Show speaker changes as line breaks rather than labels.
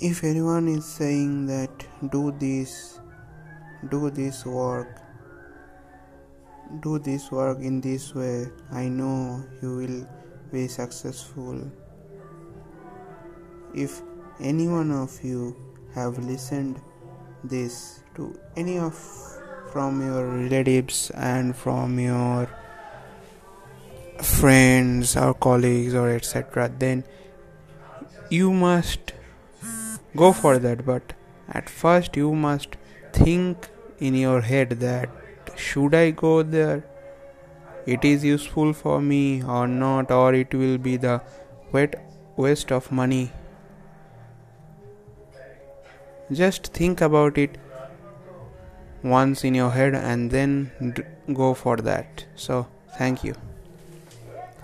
if anyone is saying that do this do this work do this work in this way i know you will be successful. If any one of you have listened this to any of from your relatives and from your friends or colleagues or etc then you must go for that but at first you must think in your head that should i go there it is useful for me or not or it will be the wet waste of money. Just think about it once in your head and then d- go for that. So thank you